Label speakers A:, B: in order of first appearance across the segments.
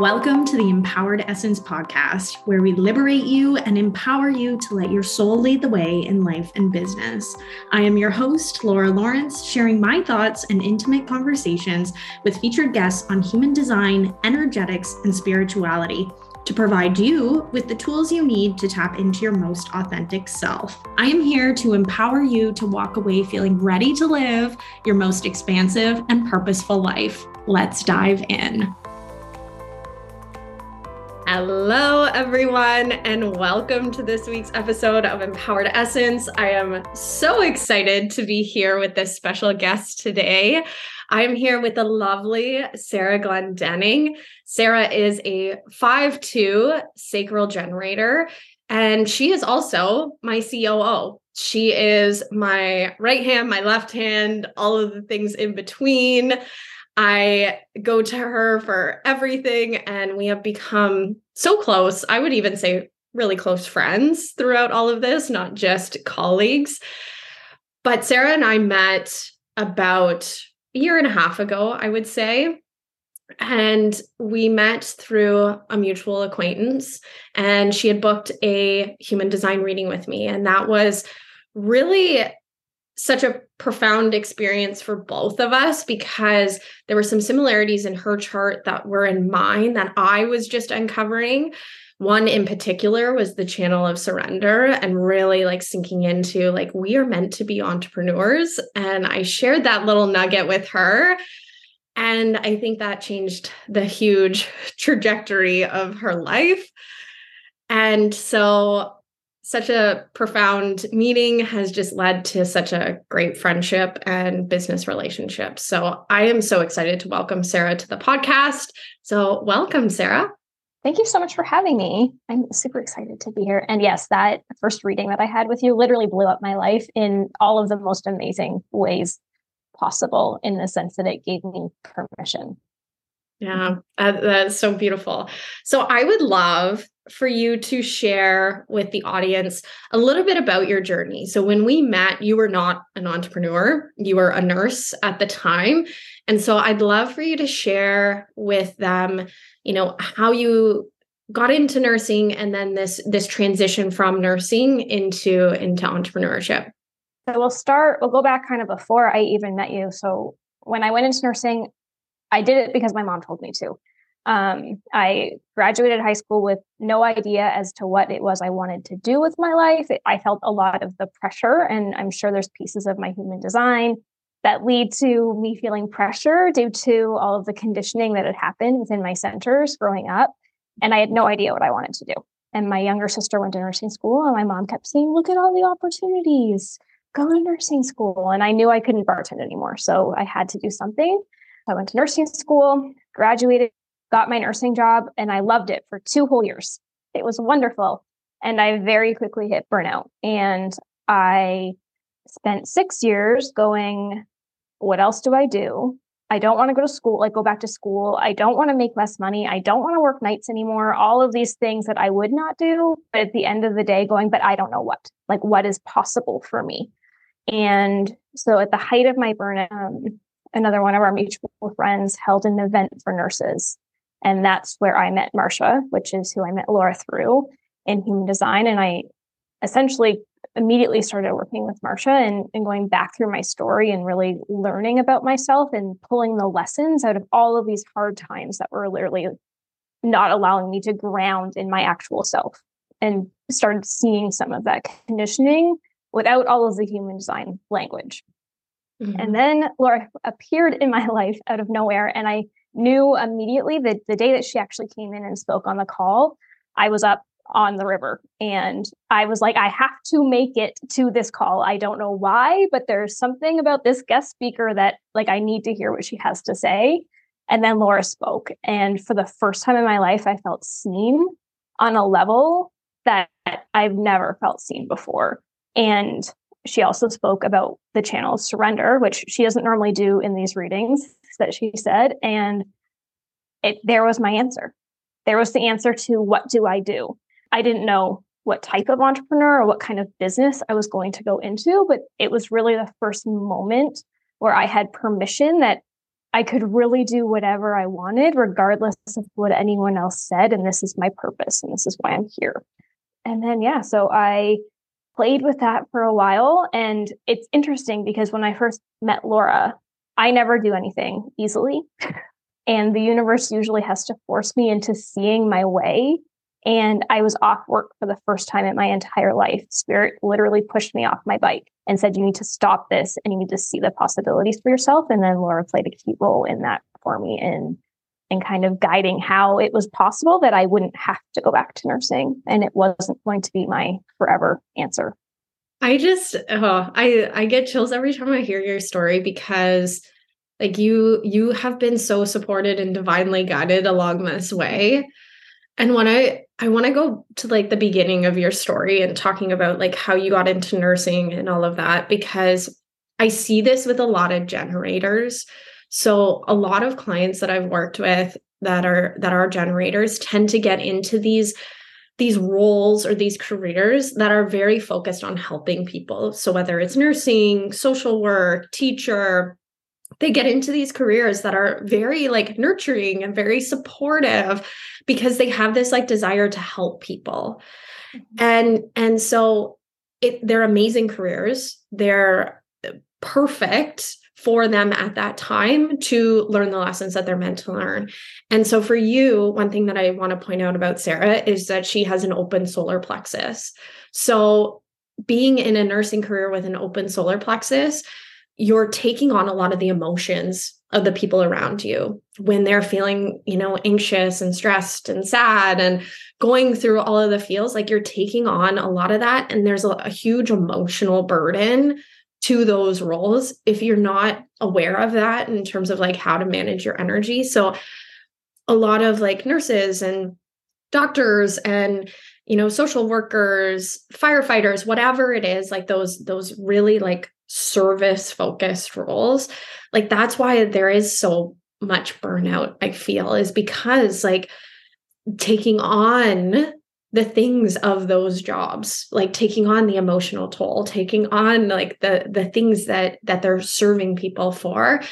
A: Welcome to the Empowered Essence podcast, where we liberate you and empower you to let your soul lead the way in life and business. I am your host, Laura Lorentz, sharing my thoughts and intimate conversations with featured guests on human design, energetics, and spirituality to provide you with the tools you need to tap into your most authentic self. I am here to empower you to walk away feeling ready to live your most expansive and purposeful life. Let's dive in. Hello, everyone, and welcome to this week's episode of Empowered Essence. I am so excited to be here with this special guest today. I am here with the lovely Sara Glendenning. Sara is a 5-2 sacral generator, and she is also my COO. She is my right hand, my left hand, all of the things in between. I go to her for everything, and we have become so close. I would even say really close friends throughout all of this, not just colleagues. But Sara and I met about year and a half ago, I would say. And we met through a mutual acquaintance, and she had booked a human design reading with me. And that was really such a profound experience for both of us because there were some similarities in her chart that were in mine that I was just uncovering. One in particular was the channel of surrender and really like sinking into like we are meant to be entrepreneurs and I shared that little nugget with her and I think that changed the huge trajectory of her life. And so such a profound meeting has just led to such a great friendship and business relationship. So I am so excited to welcome Sara to the podcast. So, welcome, Sara.
B: Thank you so much for having me. I'm super excited to be here. And yes, that first reading that I had with you literally blew up my life in all of the most amazing ways possible, in the sense that it gave me permission.
A: Yeah, uh, that's so beautiful. So, I would love for you to share with the audience a little bit about your journey. So, when we met, you were not an entrepreneur, you were a nurse at the time. And so, I'd love for you to share with them, you know, how you got into nursing and then this this transition from nursing into into entrepreneurship.
B: So we'll start we'll go back kind of before I even met you. So when I went into nursing, I did it because my mom told me to. Um, I graduated high school with no idea as to what it was I wanted to do with my life. I felt a lot of the pressure, and I'm sure there's pieces of my human design that lead to me feeling pressure due to all of the conditioning that had happened within my centers growing up. And I had no idea what I wanted to do. And my younger sister went to nursing school, and my mom kept saying, Look at all the opportunities, go to nursing school. And I knew I couldn't bartend anymore. So I had to do something. I went to nursing school, graduated got my nursing job, and I loved it for two whole years. It was wonderful. And I very quickly hit burnout. And I spent six years going, what else do I do? I don't want to go to school, like go back to school. I don't want to make less money. I don't want to work nights anymore. All of these things that I would not do. But at the end of the day, going, but I don't know what, like what is possible for me. And so at the height of my burnout, um, another one of our mutual friends held an event for nurses. And that's where I met Marsha, which is who I met Laura through in human design. And I essentially immediately started working with Marsha and, and going back through my story and really learning about myself and pulling the lessons out of all of these hard times that were literally not allowing me to ground in my actual self and started seeing some of that conditioning without all of the human design language. Mm-hmm. And then Laura appeared in my life out of nowhere and I knew immediately that the day that she actually came in and spoke on the call, I was up on the river and I was like, I have to make it to this call. I don't know why, but there's something about this guest speaker that like I need to hear what she has to say. And then Laura spoke. And for the first time in my life, I felt seen on a level that I've never felt seen before. And she also spoke about the channel surrender, which she doesn't normally do in these readings that she said. And it there was my answer. There was the answer to what do I do? I didn't know what type of entrepreneur or what kind of business I was going to go into, but it was really the first moment where I had permission that I could really do whatever I wanted, regardless of what anyone else said. And this is my purpose, and this is why I'm here. And then, yeah, so I played with that for a while. And it's interesting because when I first met Laura, I never do anything easily. and the universe usually has to force me into seeing my way. And I was off work for the first time in my entire life. Spirit literally pushed me off my bike and said, You need to stop this and you need to see the possibilities for yourself. And then Laura played a key role in that for me in in kind of guiding how it was possible that I wouldn't have to go back to nursing and it wasn't going to be my forever answer.
A: I just oh, I I get chills every time I hear your story because like you you have been so supported and divinely guided along this way. And when I I want to go to like the beginning of your story and talking about like how you got into nursing and all of that because I see this with a lot of generators. So a lot of clients that I've worked with that are that are generators tend to get into these these roles or these careers that are very focused on helping people. So whether it's nursing, social work, teacher, they get into these careers that are very like nurturing and very supportive because they have this like desire to help people. Mm-hmm. And and so it they're amazing careers. They're perfect for them at that time to learn the lessons that they're meant to learn. And so for you, one thing that I want to point out about Sara is that she has an open solar plexus. So being in a nursing career with an open solar plexus, you're taking on a lot of the emotions of the people around you when they're feeling, you know, anxious and stressed and sad and going through all of the feels like you're taking on a lot of that and there's a, a huge emotional burden to those roles if you're not aware of that in terms of like how to manage your energy. So a lot of like nurses and doctors and you know social workers, firefighters, whatever it is, like those those really like service focused roles, like that's why there is so much burnout I feel is because like taking on the things of those jobs like taking on the emotional toll taking on like the the things that that they're serving people for.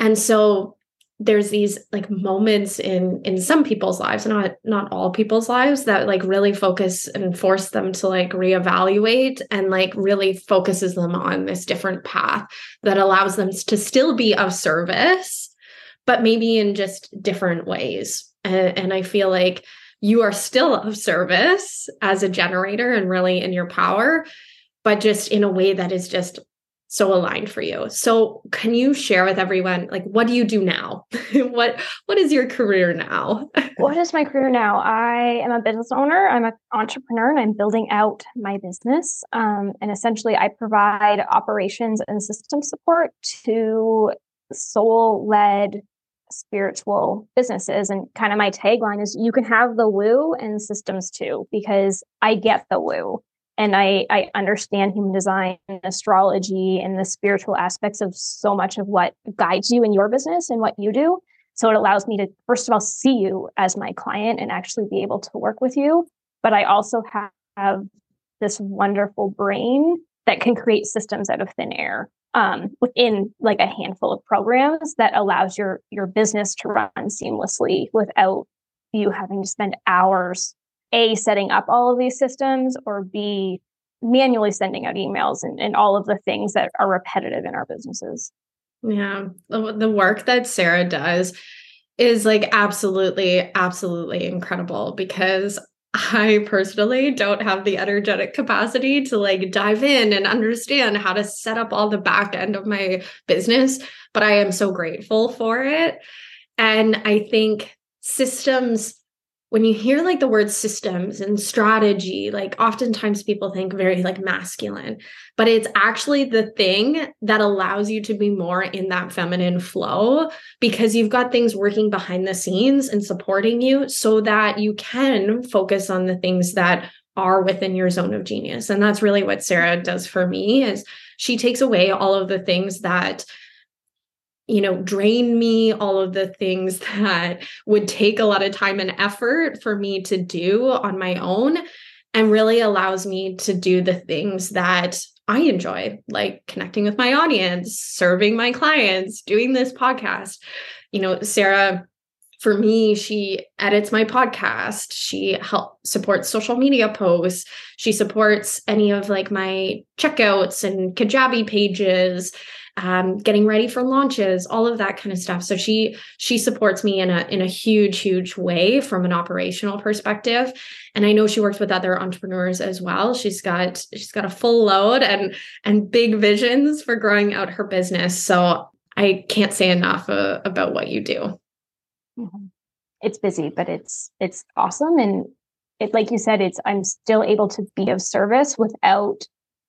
A: And so there's these like moments in in some people's lives not not all people's lives that like really focus and force them to like reevaluate and like really focuses them on this different path that allows them to still be of service but maybe in just different ways. And, and i feel like you are still of service as a generator and really in your power, but just in a way that is just so aligned for you. So can you share with everyone like what do you do now? what what is your career now?
B: what is my career now? I am a business owner, I'm an entrepreneur and I'm building out my business. Um, and essentially I provide operations and system support to soul led spiritual businesses. And kind of my tagline is you can have the woo and systems too, because I get the woo and I, I understand human design and astrology and the spiritual aspects of so much of what guides you in your business and what you do. So it allows me to, first of all, see you as my client and actually be able to work with you. But I also have, this wonderful brain that can create systems out of thin air um, within like a handful of programs that allows your your business to run seamlessly without you having to spend hours a setting up all of these systems or b manually sending out emails and, and all of the things that are repetitive in our businesses
A: yeah the, work that sara does is like absolutely absolutely incredible because I personally don't have the energetic capacity to like dive in and understand how to set up all the back end of my business, but I am so grateful for it. And I think systems when you hear like the word systems and strategy, like oftentimes people think very like masculine, but it's actually the thing that allows you to be more in that feminine flow because you've got things working behind the scenes and supporting you so that you can focus on the things that are within your zone of genius. And that's really what Sara does for me is she takes away all of the things that you know, drain me, all of the things that would take a lot of time and effort for me to do on my own. and really allows me to do the things that I enjoy, like connecting with my audience, serving my clients, doing this podcast. You know, Sara for me, she edits my podcast. She helps supports social media posts. She supports any of like my checkouts and Kajabi pages, um, getting ready for launches, all of that kind of stuff. So she she supports me in a in a huge huge way from an operational perspective. And I know she works with other entrepreneurs as well. She's got she's got a full load and and big visions for growing out her business. So I can't say enough uh, about what you do.
B: Mm-hmm. It's busy, but it's it's awesome, and it like you said, it's I'm still able to be of service without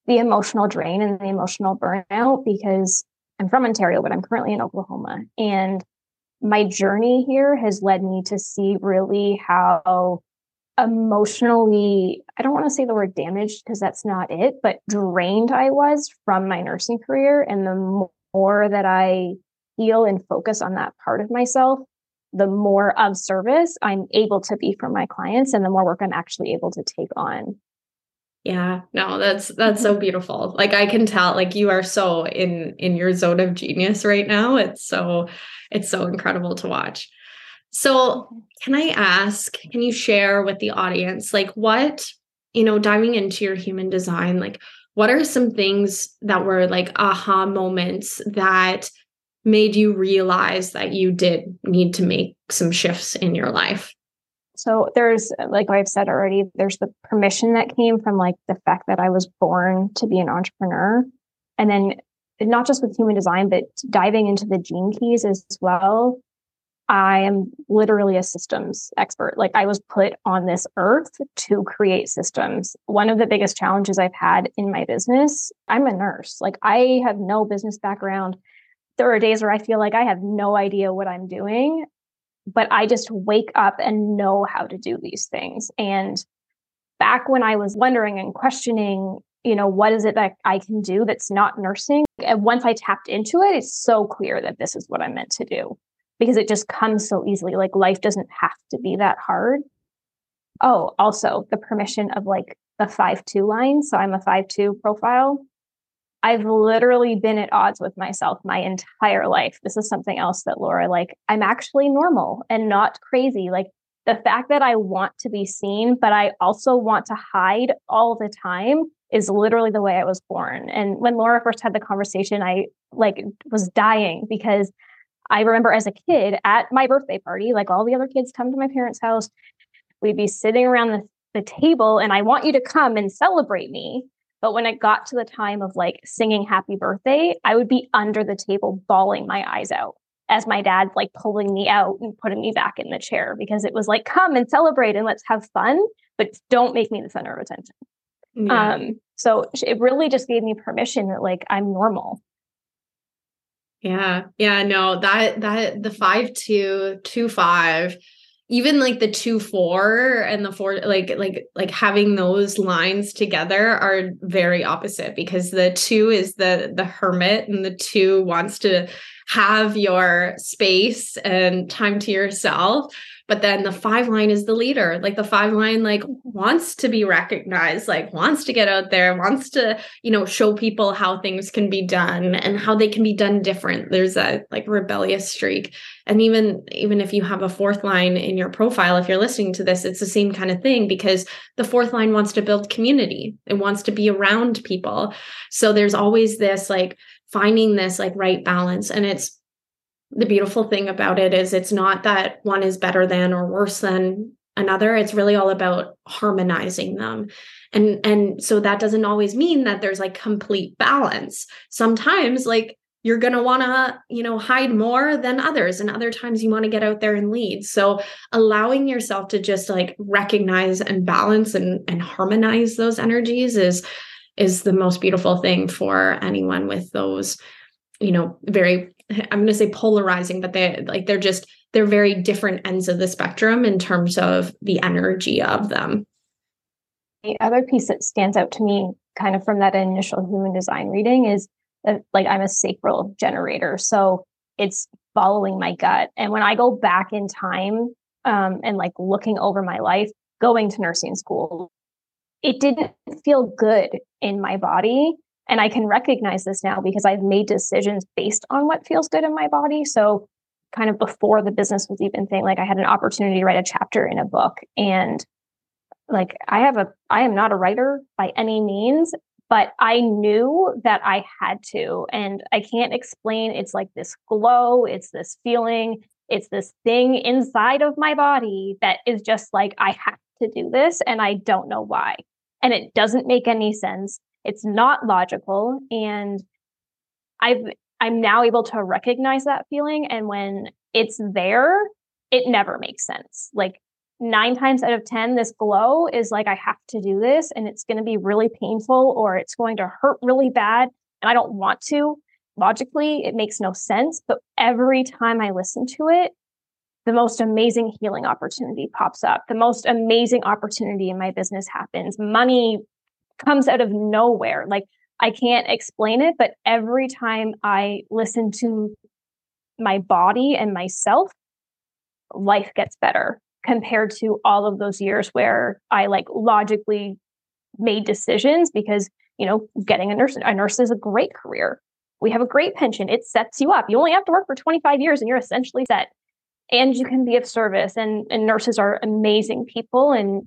B: the emotional drain and the emotional burnout because I'm from Ontario, but I'm currently in Oklahoma, and my journey here has led me to see really how emotionally i don't want to say the word damaged because that's not it but drained i was from my nursing career and the more that i heal and focus on that part of myself the more of service I'm able to be for my clients and the more work I'm actually able to take on.
A: Yeah, no, that's that's so mm-hmm. beautiful. Like I can tell like you are so in in your zone of genius right now. It's so it's so incredible to watch. So, can I ask, can you share with the audience like what, you know, diving into your human design, like what are some things that were like aha moments that made you realize that you did need to make some shifts in your life?
B: So there's, like I've said already, there's the permission that came from like the fact that I was born to be an entrepreneur. And then not just with human design, but diving into the gene keys as well. I am literally a systems expert. Like I was put on this earth to create systems. One of the biggest challenges I've had in my business, I'm a nurse. Like I have no business background there are days where I feel like I have no idea what I'm doing, but I just wake up and know how to do these things. And back when I was wondering and questioning, you know, what is it that I can do that's not nursing? And once I tapped into it, it's so clear that this is what I'm meant to do because it just comes so easily. Like life doesn't have to be that hard. Oh, also the permission of like the five two line. So I'm a five two profile. I've literally been at odds with myself my entire life. This is something else that Laura, like, I'm actually normal and not crazy. Like, the fact that I want to be seen, but I also want to hide all the time is literally the way I was born. And when Laura first had the conversation, I like was dying because I remember as a kid at my birthday party, like all the other kids come to my parents' house, we'd be sitting around the, the table and I want you to come and celebrate me. But when it got to the time of like singing happy birthday, I would be under the table bawling my eyes out as my dad like pulling me out and putting me back in the chair because it was like, come and celebrate and let's have fun, but don't make me the center of attention. Yeah. Um, so it really just gave me permission that like I'm normal.
A: Yeah. Yeah. No, that, that the five, two, two, five, even like the two four and the four like like like having those lines together are very opposite because the two is the the hermit and the two wants to have your space and time to yourself but then the five line is the leader. Like the five line like mm-hmm. wants to be recognized like wants to get out there wants to you know show people how things can be done and how they can be done different. There's a like rebellious streak. And even even if you have a fourth line in your profile if you're listening to this it's the same kind of thing because the fourth line wants to build community. It wants to be around people. So there's always this like finding this like right balance. And it's the beautiful thing about it is it's not that one is better than or worse than another. It's really all about harmonizing them. And and so that doesn't always mean that there's like complete balance. Sometimes like you're going to want to you know hide more than others and other times you want to get out there and lead. So allowing yourself to just like recognize and balance and and harmonize those energies is is the most beautiful thing for anyone with those you know very i'm going to say polarizing but they like they're just they're very different ends of the spectrum in terms of the energy of them
B: the other piece that stands out to me kind of from that initial human design reading is that like i'm a sacral generator so it's following my gut and when i go back in time um, and like looking over my life going to nursing school it didn't feel good in my body. And I can recognize this now because I've made decisions based on what feels good in my body. So, kind of before the business was even thing, like I had an opportunity to write a chapter in a book. And like I have a, I am not a writer by any means, but I knew that I had to. And I can't explain. It's like this glow, it's this feeling, it's this thing inside of my body that is just like, I have to do this. And I don't know why. And it doesn't make any sense. It's not logical. And I've, I'm now able to recognize that feeling. And when it's there, it never makes sense. Like nine times out of 10, this glow is like, I have to do this and it's going to be really painful or it's going to hurt really bad. And I don't want to. Logically, it makes no sense. But every time I listen to it, the most amazing healing opportunity pops up. The most amazing opportunity in my business happens. Money comes out of nowhere. Like I can't explain it, but every time I listen to my body and myself, life gets better compared to all of those years where I like logically made decisions because, you know, getting a nurse, a nurse is a great career. We have a great pension. It sets you up. You only have to work for 25 years and you're essentially set. And you can be of service. And, and nurses are amazing people. And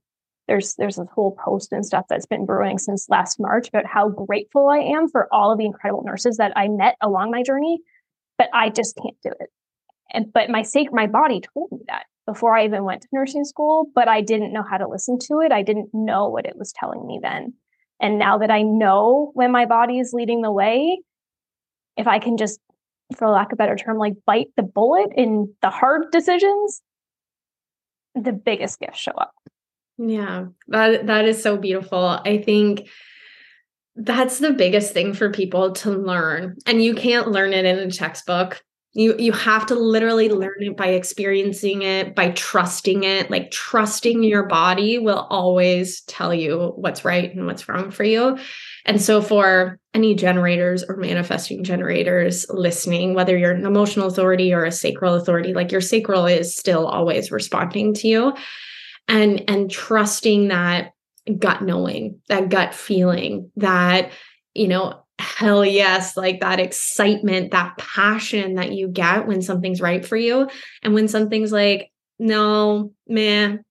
B: there's there's a whole post and stuff that's been brewing since last March about how grateful I am for all of the incredible nurses that I met along my journey, but I just can't do it. And but my sake, my body told me that before I even went to nursing school, but I didn't know how to listen to it. I didn't know what it was telling me then. And now that I know when my body is leading the way, if I can just, for lack of a better term, like bite the bullet in the hard decisions, the biggest gifts show up.
A: Yeah, that that is so beautiful. I think that's the biggest thing for people to learn. And you can't learn it in a textbook you you have to literally learn it by experiencing it by trusting it like trusting your body will always tell you what's right and what's wrong for you and so for any generators or manifesting generators listening whether you're an emotional authority or a sacral authority like your sacral is still always responding to you and and trusting that gut knowing that gut feeling that you know hell yes, like that excitement, that passion that you get when something's right for you. And when something's like, no, man,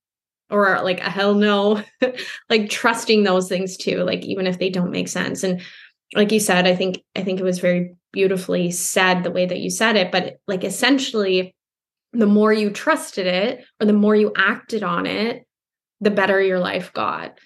A: or like a hell no, like trusting those things too, like even if they don't make sense. And like you said, I think, I think it was very beautifully said the way that you said it, but like essentially, the more you trusted it or the more you acted on it, the better your life got.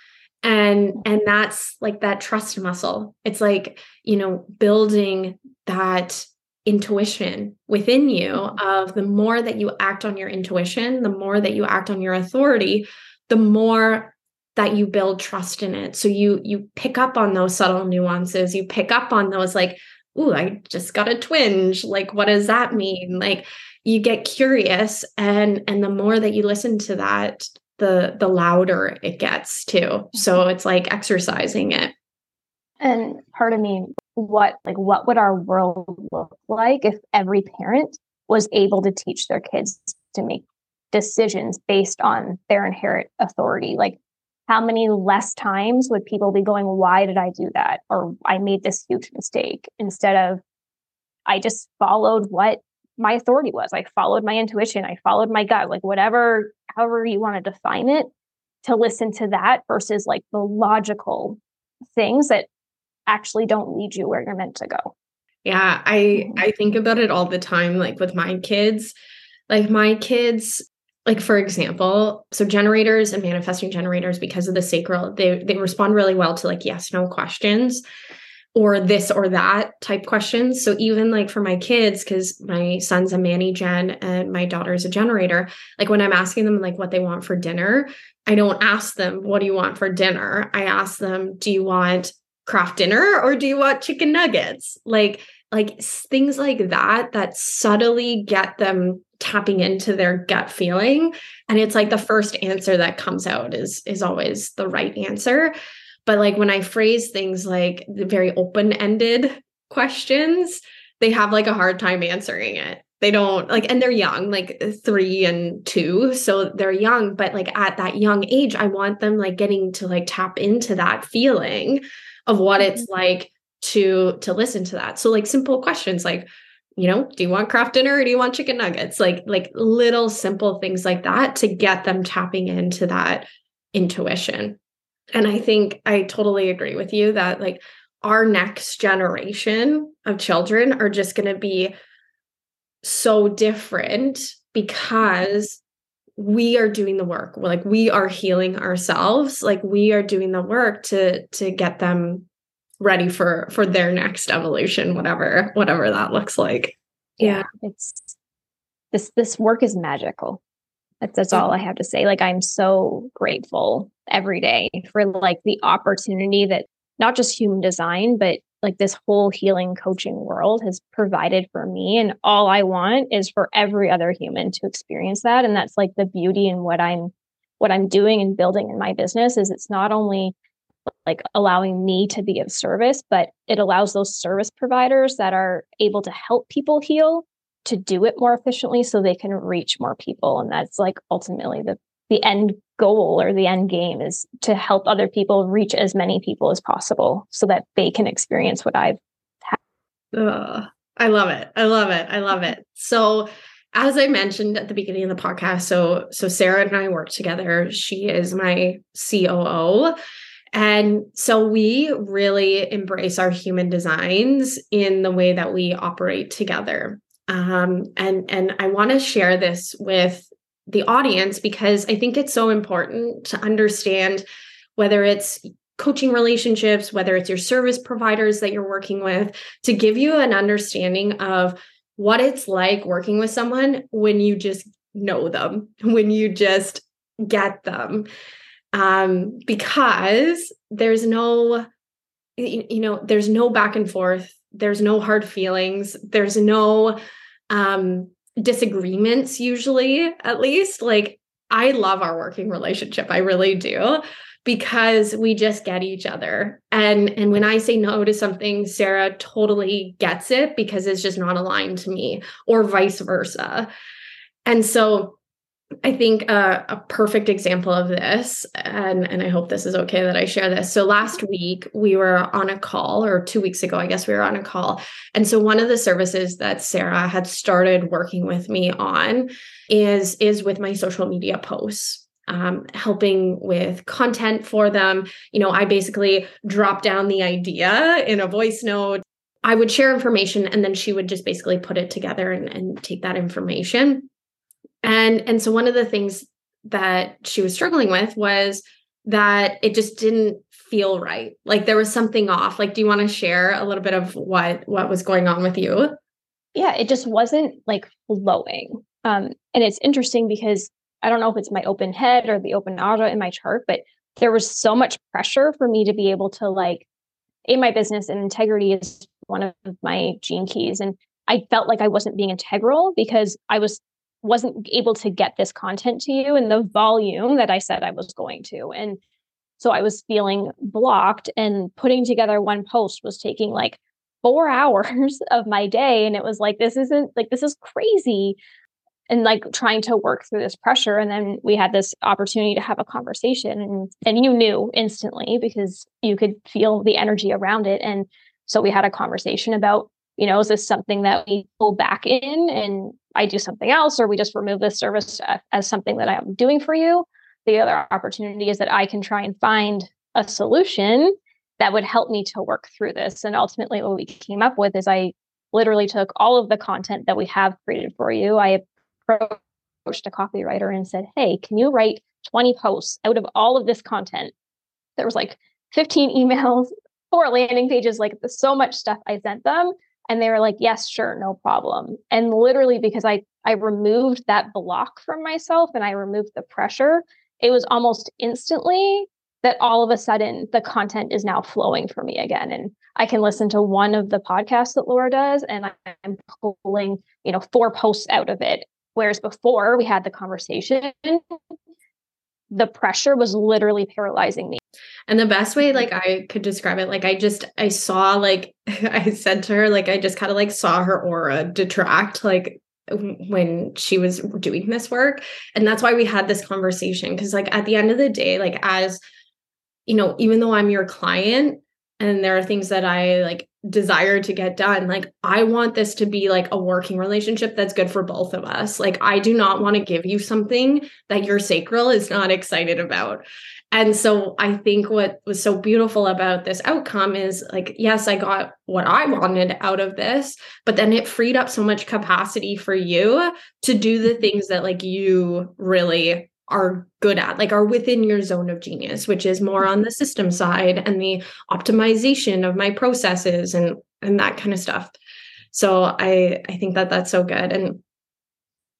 A: And and that's like that trust muscle. It's like you know building that intuition within you mm-hmm. of the more that you act on your intuition the more that you act on your authority the more that you build trust in it. So you you pick up on those subtle nuances. You pick up on those like ooh i just got a twinge. Like what does that mean? Like you get curious and and the more that you listen to that the the louder it gets too. So mm-hmm. it's like exercising it.
B: And part of me what like what would our world look like if every parent was able to teach their kids to make decisions based on their inherent authority? Like how many less times would people be going why did i do that? or i made this huge mistake instead of i just followed what my authority was. I followed my intuition. I followed my gut, like whatever, however you want to define it, to listen to that versus like the logical things that actually don't lead you where you're meant to go.
A: Yeah, I mm-hmm. I think about it all the time like with my kids. Like my kids like for example, so generators and manifesting generators because of the sacral, they they respond really well to like yes no questions or this or that type questions. So even like for my kids, because my son's a Manny Gen and my daughter's a generator, like when I'm asking them like what they want for dinner, I don't ask them, what do you want for dinner? I ask them, do you want Kraft Dinner or do you want chicken nuggets? Like, like things like that that subtly get them tapping into their gut feeling. And it's like the first answer that comes out is is always the right answer. But like when I phrase things like the very open ended questions, they have like a hard time answering it. they don't like and they're young like 3 and 2 so they're young but like at that young age I want them like getting to like tap into that feeling of what it's mm-hmm. like to to listen to that so like simple questions like you know do you want Kraft Dinner or do you want chicken nuggets like like little simple things like that to get them tapping into that intuition and i think i totally agree with you that like our next generation of children are just going to be so different because we are doing the work. Like we are healing ourselves. Like we are doing the work to to get them ready for for their next evolution whatever whatever that looks like.
B: Yeah, yeah. it's this this work is magical. That's, that's mm. all i have to say. Like i'm so grateful every day for like the opportunity that not just human design but like this whole healing coaching world has provided for me and all i want is for every other human to experience that and that's like the beauty in what i'm what i'm doing and building in my business is it's not only like allowing me to be of service, but it allows those service providers that are able to help people heal to do it more efficiently so they can reach more people. And that's like ultimately the the end goal or the end game is to help other people reach as many people as possible so that they can experience what I've had.
A: I love it. I love it. I love it. So as I mentioned at the beginning of the podcast, so so Sara and I work together. She is my COO and so we really embrace our human designs in the way that we operate together. Um, and and I want to share this with the audience because I think it's so important to understand whether it's coaching relationships, whether it's your service providers that you're working with, to give you an understanding of what it's like working with someone when you just know them, when you just get them. Um, because there's no you know there's no back and forth there's no hard feelings there's no um disagreements usually at least like i love our working relationship i really do because we just get each other. And and when i say no to something sara totally gets it because it's just not aligned to me or vice versa. And so I think uh, a perfect example of this, and, and I hope this is okay that I share this. So last week we were on a call, or two weeks ago, I guess we were on a call. And so one of the services that Sara had started working with me on is is with my social media posts. Um, helping with content for them. You know, I basically drop down the idea in a voice note. I would share information and then she would just basically put it together and, and take that information and and so one of the things that she was struggling with was that it just didn't feel right. Like there was something off. Like do you want to share a little bit of what what was going on with you?
B: Yeah it just wasn't like flowing. Um and it's interesting because i don't know if it's my open head or the open aura in my chart but there was so much pressure for me to be able to like in my business and integrity is one of my gene keys and i felt like i wasn't being integral because i was wasn't able to get this content to you in the volume that I said I was going to. And so I was feeling blocked and putting together one post was taking like four hours of my day. And it was like, this isn't like, this is crazy. And like trying to work through this pressure. And then we had this opportunity to have a conversation and, and you knew instantly because you could feel the energy around it. And so we had a conversation about you know, is this something that we pull back in and I do something else, or we just remove this service uh, as something that I'm doing for you? The other opportunity is that I can try and find a solution that would help me to work through this. And ultimately, what we came up with is I literally took all of the content that we have created for you. I approached a copywriter and said, Hey, can you write 20 posts out of all of this content? There was like 15 emails, four landing pages, like so much stuff I sent them and they were like yes sure no problem. And literally because i i removed that block from myself and i removed the pressure it was almost instantly that all of a sudden the content is now flowing for me again and i can listen to one of the podcasts that laura does and i'm pulling you know four posts out of it whereas before we had the conversation the pressure was literally paralyzing me.
A: And the best way like I could describe it, like I just I saw like I said to her, like I just kind of like saw her aura detract like when she was doing this work. And that's why we had this conversation because like at the end of the day like as you know even though i'm your client and there are things that i like desire to get done like i want this to be like a working relationship that's good for both of us. Like i do not want to give you something that your sacral is not excited about. And so I think what was so beautiful about this outcome is like, yes, I got what I wanted out of this, but then it freed up so much capacity for you to do the things that like you really are good at, like are within your zone of genius, which is more on the system side and the optimization of my processes and and that kind of stuff. So I I think that that's so good. And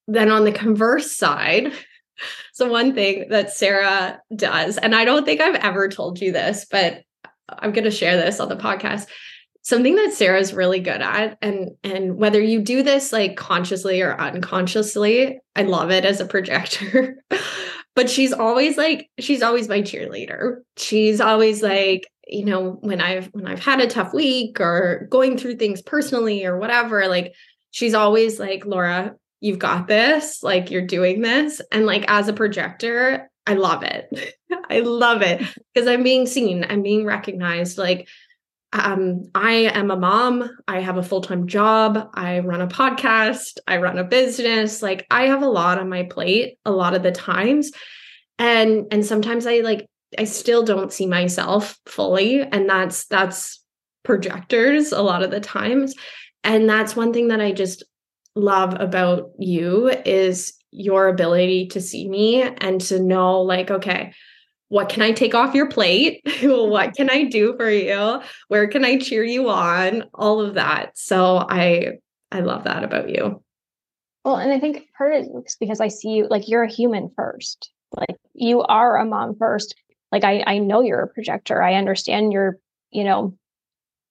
A: then on the converse side, so, one thing that Sara does, and I don't think I've ever told you this, but I'm going to share this on the podcast. Something that Sara's really good at, and and whether you do this like consciously or unconsciously, I love it as a projector. but she's always like, she's always my cheerleader. She's always like, you know, when I've when I've had a tough week or going through things personally or whatever, like she's always like, Laura, you've got this, like you're doing this. And like as a projector, I love it. I love it because I'm being seen, I'm being recognized. Like, um, I am a mom, I have a full time job, I run a podcast, I run a business. Like, I have a lot on my plate a lot of the times. And and sometimes I like I still don't see myself fully and that's that's projectors a lot of the times and that's one thing that I just love about you is your ability to see me and to know like okay what can i take off your plate? What can i do for you? Where can i cheer you on? All of that. So i i love that about you.
B: Well and i think part of it is because i see you like you're a human first. Like you are a mom first. Like i i know you're a projector. I understand your you know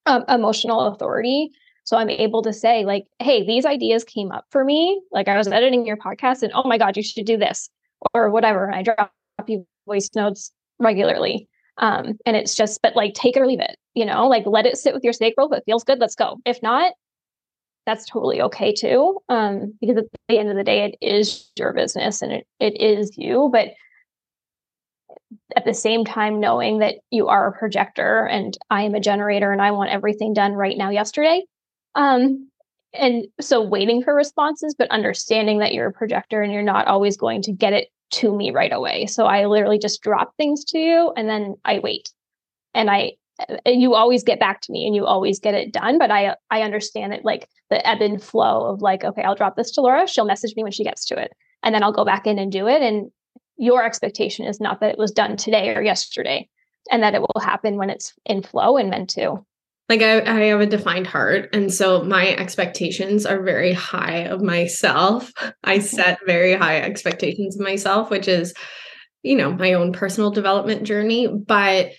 B: um, emotional authority. So I'm able to say, like, hey, these ideas came up for me. Like I was editing your podcast and oh my God, you should do this or whatever. And I drop you voice notes regularly. Um, and it's just, but like take it or leave it, you know, like let it sit with your sacral. If it feels good, let's go. If not, that's totally okay too. Um, because at the end of the day, it is your business and it, it is you. But at the same time, knowing that you are a projector and I am a generator and I want everything done right now, yesterday, um, and so waiting for responses, but understanding that you're a projector and you're not always going to get it to me right away. So I literally just drop things to you and then I wait. And I you always get back to me and you always get it done. But I I understand it like the ebb and flow of like, okay, I'll drop this to Laura. She'll message me when she gets to it. And then I'll go back in and do it. And your expectation is not that it was done today or yesterday and that it will happen when it's in flow and meant to
A: like I, I have a defined heart and so my expectations are very high of myself. I set very high expectations of myself which is you know my own personal development journey. But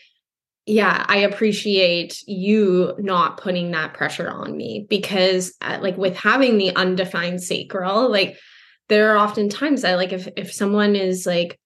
A: yeah i appreciate you not putting that pressure on me because uh, like with having the undefined sacral like there are often times that like if if someone is like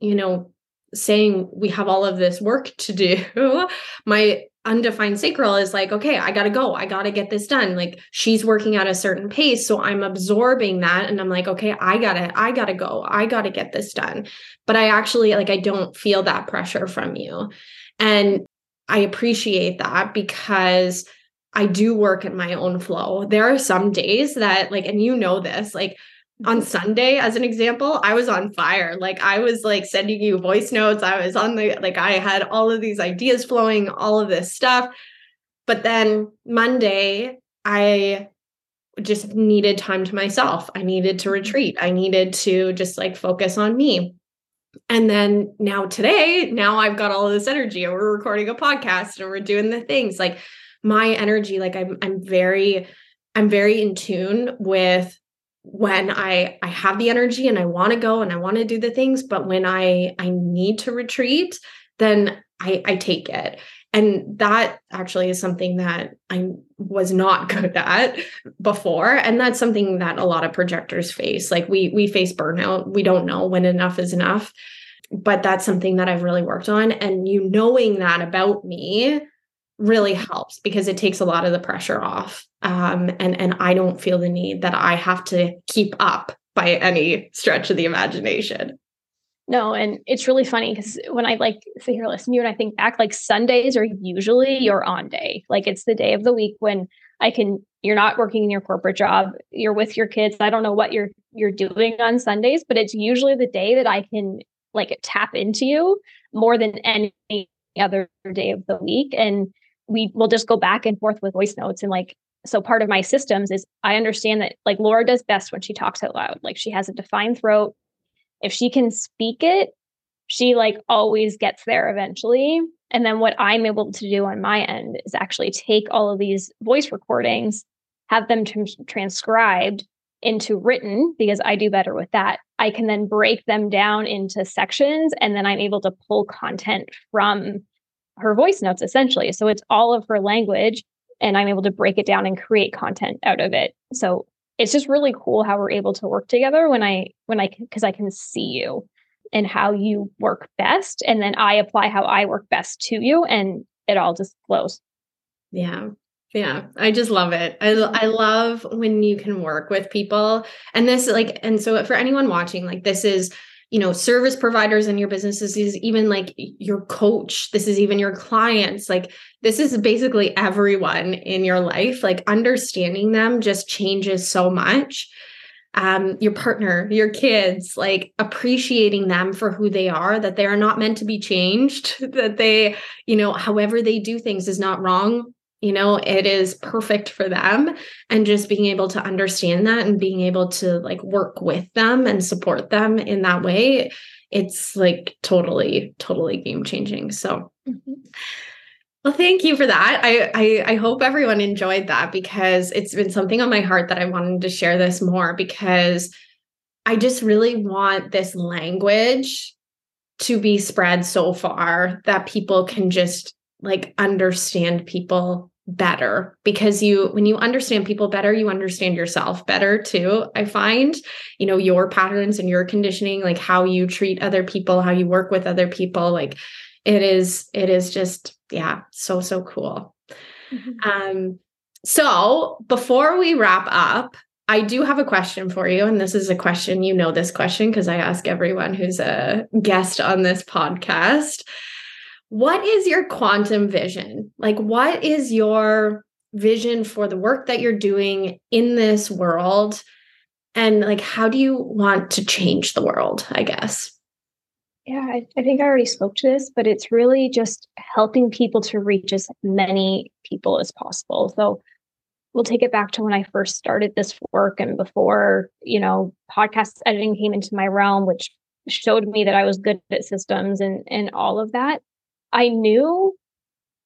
A: you know saying we have all of this work to do my undefined sacral is like, okay, I got to go. I got to get this done. Like she's working at a certain pace. So I'm absorbing that and I'm like, okay, I got to, I got to go. I got to get this done. But I actually, like, I don't feel that pressure from you. And I appreciate that because I do work in my own flow. There are some days that, like, and you know this, like, on Sunday, as an example, I was on fire. Like I was like sending you voice notes. I was on the like I had all of these ideas flowing, all of this stuff. But then Monday, I just needed time to myself. I needed to mm-hmm. retreat. I needed to just like focus on me. And then now today, now I've got all of this energy and we're recording a podcast and we're doing the things. Like my energy, like I'm I'm very I'm very in tune with when i i have the energy and i want to go and i want to do the things but when i i need to retreat then i i take it. And that actually is something that i was not good at before and that's something that a lot of projectors face. Like we we face burnout. We don't know when enough is enough but that's something that i've really worked on and you knowing that about me really helps because it takes a lot of the pressure off um, and and i don't feel the need that i have to keep up by any stretch of the imagination
B: no, and it's really funny because when I like sit here listen to you and I think back, like Sundays are usually your on day. Like it's the day of the week when I can you're not working in your corporate job, you're with your kids. I don't know what you're you're doing on Sundays, but it's usually the day that I can like tap into you more than any other day of the week. And we will just go back and forth with voice notes and like so part of my systems is I understand that like Laura does best when she talks out loud. Like she has a defined throat if she can speak it, she like always gets there eventually. And then what I'm able to do on my end is actually take all of these voice recordings, have them transcribed into written because I do better with that. I can then break them down into sections and then I'm able to pull content from her voice notes essentially. So it's all of her language and I'm able to break it down and create content out of it. So it's just really cool how we're able to work together when I when I because I can see you and how you work best and then I apply how I work best to you and it all just flows.
A: Yeah. Yeah, I just love it. I I love when you can work with people. And this like and so for anyone watching like this is you know service providers in your businesses is even like your coach this is even your clients like this is basically everyone in your life like understanding them just changes so much. Um your partner your kids like appreciating them for who they are that they are not meant to be changed that they you know however they do things is not wrong you know it is perfect for them and just being able to understand that and being able to like work with them and support them in that way it's like totally totally game changing so mm-hmm. well thank you for that I, I i hope everyone enjoyed that because it's been something on my heart that i wanted to share this more because i just really want this language to be spread so far that people can just like understand people better because you when you understand people better you understand yourself better too i find you know your patterns and your conditioning like how you treat other people how you work with other people like it is it is just yeah so so cool mm-hmm. um so before we wrap up I do have a question for you. And this is a question, you know, this question because I ask everyone who's a guest on this podcast. What is your quantum vision? Like, what is your vision for the work that you're doing in this world? And like, how do you want to change the world? I guess.
B: Yeah, I, I think I already spoke to this, but it's really just helping people to reach as many people as possible. So we'll take it back to when I first started this work and before, you know, podcast editing came into my realm, which showed me that I was good at systems and and all of that. I knew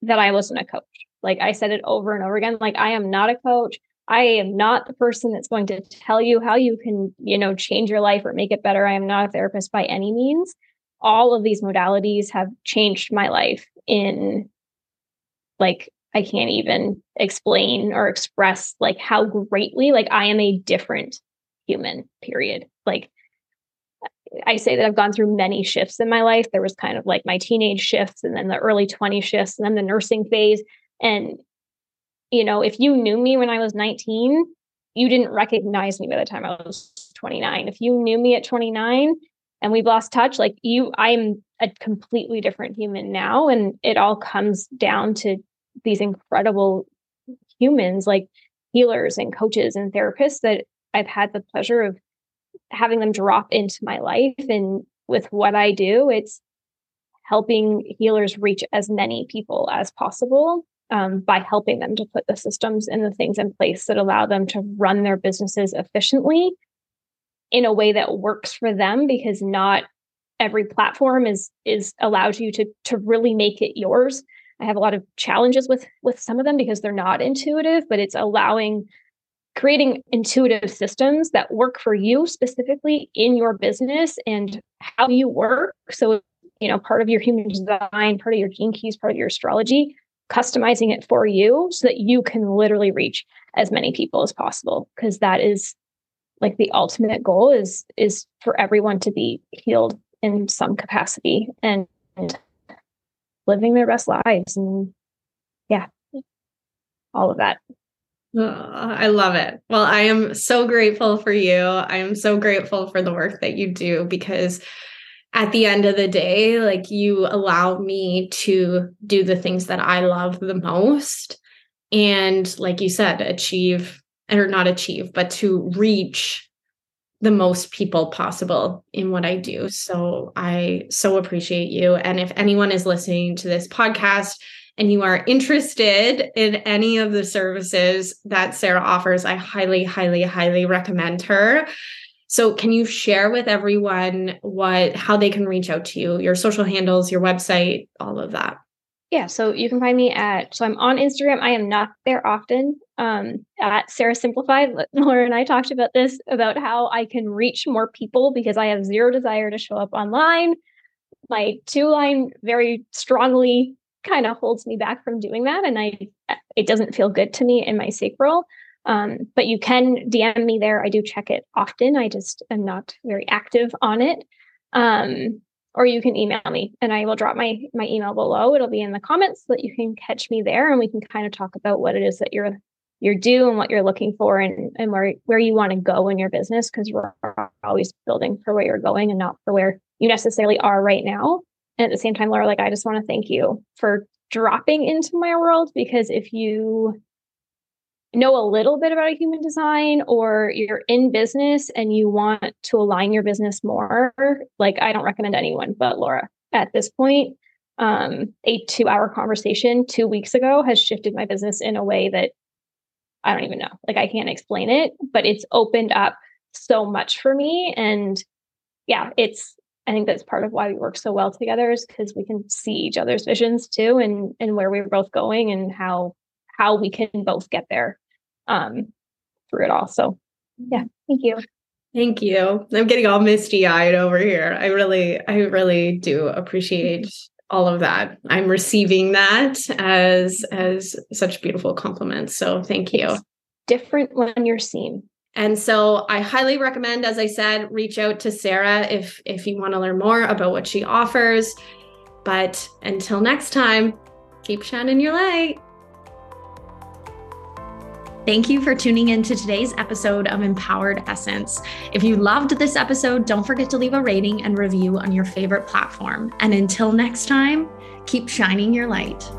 B: that I wasn't a coach. Like I said it over and over again, like I am not a coach. I am not the person that's going to tell you how you can, you know, change your life or make it better. I am not a therapist by any means. All of these modalities have changed my life in like I can't even explain or express like how greatly like I am a different human, period. Like I say that I've gone through many shifts in my life. There was kind of like my teenage shifts and then the early 20 shifts and then the nursing phase. And, you know, if you knew me when I was 19, you didn't recognize me by the time I was 29. If you knew me at 29 and we've lost touch, like you, I'm a completely different human now. And it all comes down to these incredible humans like healers and coaches and therapists that I've had the pleasure of having them drop into my life and with what I do, it's helping healers reach as many people as possible um, by helping them to put the systems and the things in place that allow them to run their businesses efficiently in a way that works for them because not every platform is is allowed you to to really make it yours. I have a lot of challenges with with some of them because they're not intuitive but it's allowing creating intuitive systems that work for you specifically in your business and how you work. So, you know, part of your human design, part of your gene keys, part of your astrology, customizing it for you so that you can literally reach as many people as possible because that is like the ultimate goal is is for everyone to be healed in some capacity and, and living their best lives and yeah, all of that.
A: Oh, I love it. Well, I am so grateful for you. I am so grateful for the work that you do because at the end of the day, like you allow me to do the things that I love the most. And like you said, achieve or not achieve, but to reach the most people possible in what I do. So I so appreciate you. And if anyone is listening to this podcast, and you are interested in any of the services that Sara offers, I highly, highly, highly recommend her. So can you share with everyone what how they can reach out to you, your social handles, your website, all of that?
B: Yeah, so you can find me at so I'm on Instagram. I am not there often. Um, at Sara Simplified. Laura and I talked about this about how I can reach more people because I have zero desire to show up online. My two line very strongly kind of holds me back from doing that and i it doesn't feel good to me in my sacral. Um, but you can dm me there. I do check it often. I just am not very active on it. Um, or you can email me and i will drop my my email below. It'll be in the comments so that you can catch me there and we can kind of talk about what it is that you're you're due and what you're looking for and, and where where you want to go in your business because we're always building for where you're going and not for where you necessarily are right now and at the same time, Laura, like, I just want to thank you for dropping into my world because if you know a little bit about human design or you're in business and you want to align your business more, like, I don't recommend anyone but Laura at this point. Um, a two hour conversation two weeks ago has shifted my business in a way that I don't even know. Like, I can't explain it, but it's opened up so much for me. And yeah, it's I think that's part of why we work so well together is because we can see each other's visions too and and where we're both going and how how we can both get there um through it all. So yeah, thank you.
A: Thank you. I'm getting all misty eyed over here. I really, I really do appreciate all of that. I'm receiving that as as such beautiful compliments. So thank you.
B: It's different when you're seen.
A: And so I highly recommend, as I said, reach out to Sara if if you want to learn more about what she offers. But until next time, keep shining your light. Thank you for tuning in to today's episode of Empowered Essence. If you loved this episode, don't forget to leave a rating and review on your favorite platform. And until next time, keep shining your light.